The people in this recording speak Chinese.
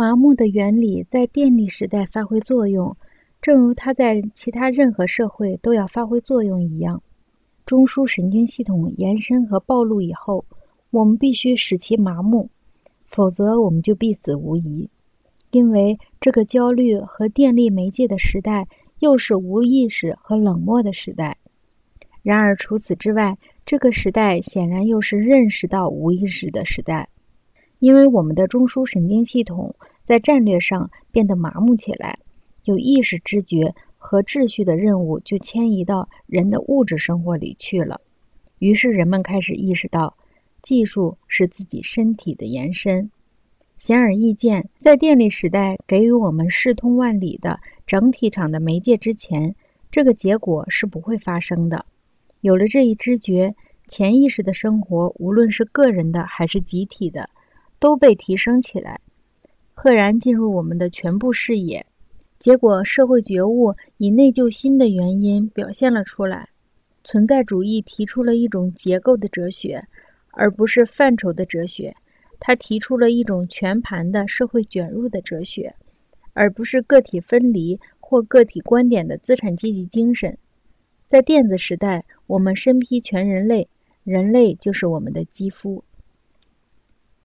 麻木的原理在电力时代发挥作用，正如它在其他任何社会都要发挥作用一样。中枢神经系统延伸和暴露以后，我们必须使其麻木，否则我们就必死无疑。因为这个焦虑和电力媒介的时代，又是无意识和冷漠的时代。然而除此之外，这个时代显然又是认识到无意识的时代，因为我们的中枢神经系统。在战略上变得麻木起来，有意识知觉和秩序的任务就迁移到人的物质生活里去了。于是人们开始意识到，技术是自己身体的延伸。显而易见，在电力时代给予我们视通万里的整体场的媒介之前，这个结果是不会发生的。有了这一知觉，潜意识的生活，无论是个人的还是集体的，都被提升起来。赫然进入我们的全部视野，结果社会觉悟以内疚心的原因表现了出来。存在主义提出了一种结构的哲学，而不是范畴的哲学。他提出了一种全盘的社会卷入的哲学，而不是个体分离或个体观点的资产阶级精神。在电子时代，我们身披全人类，人类就是我们的肌肤。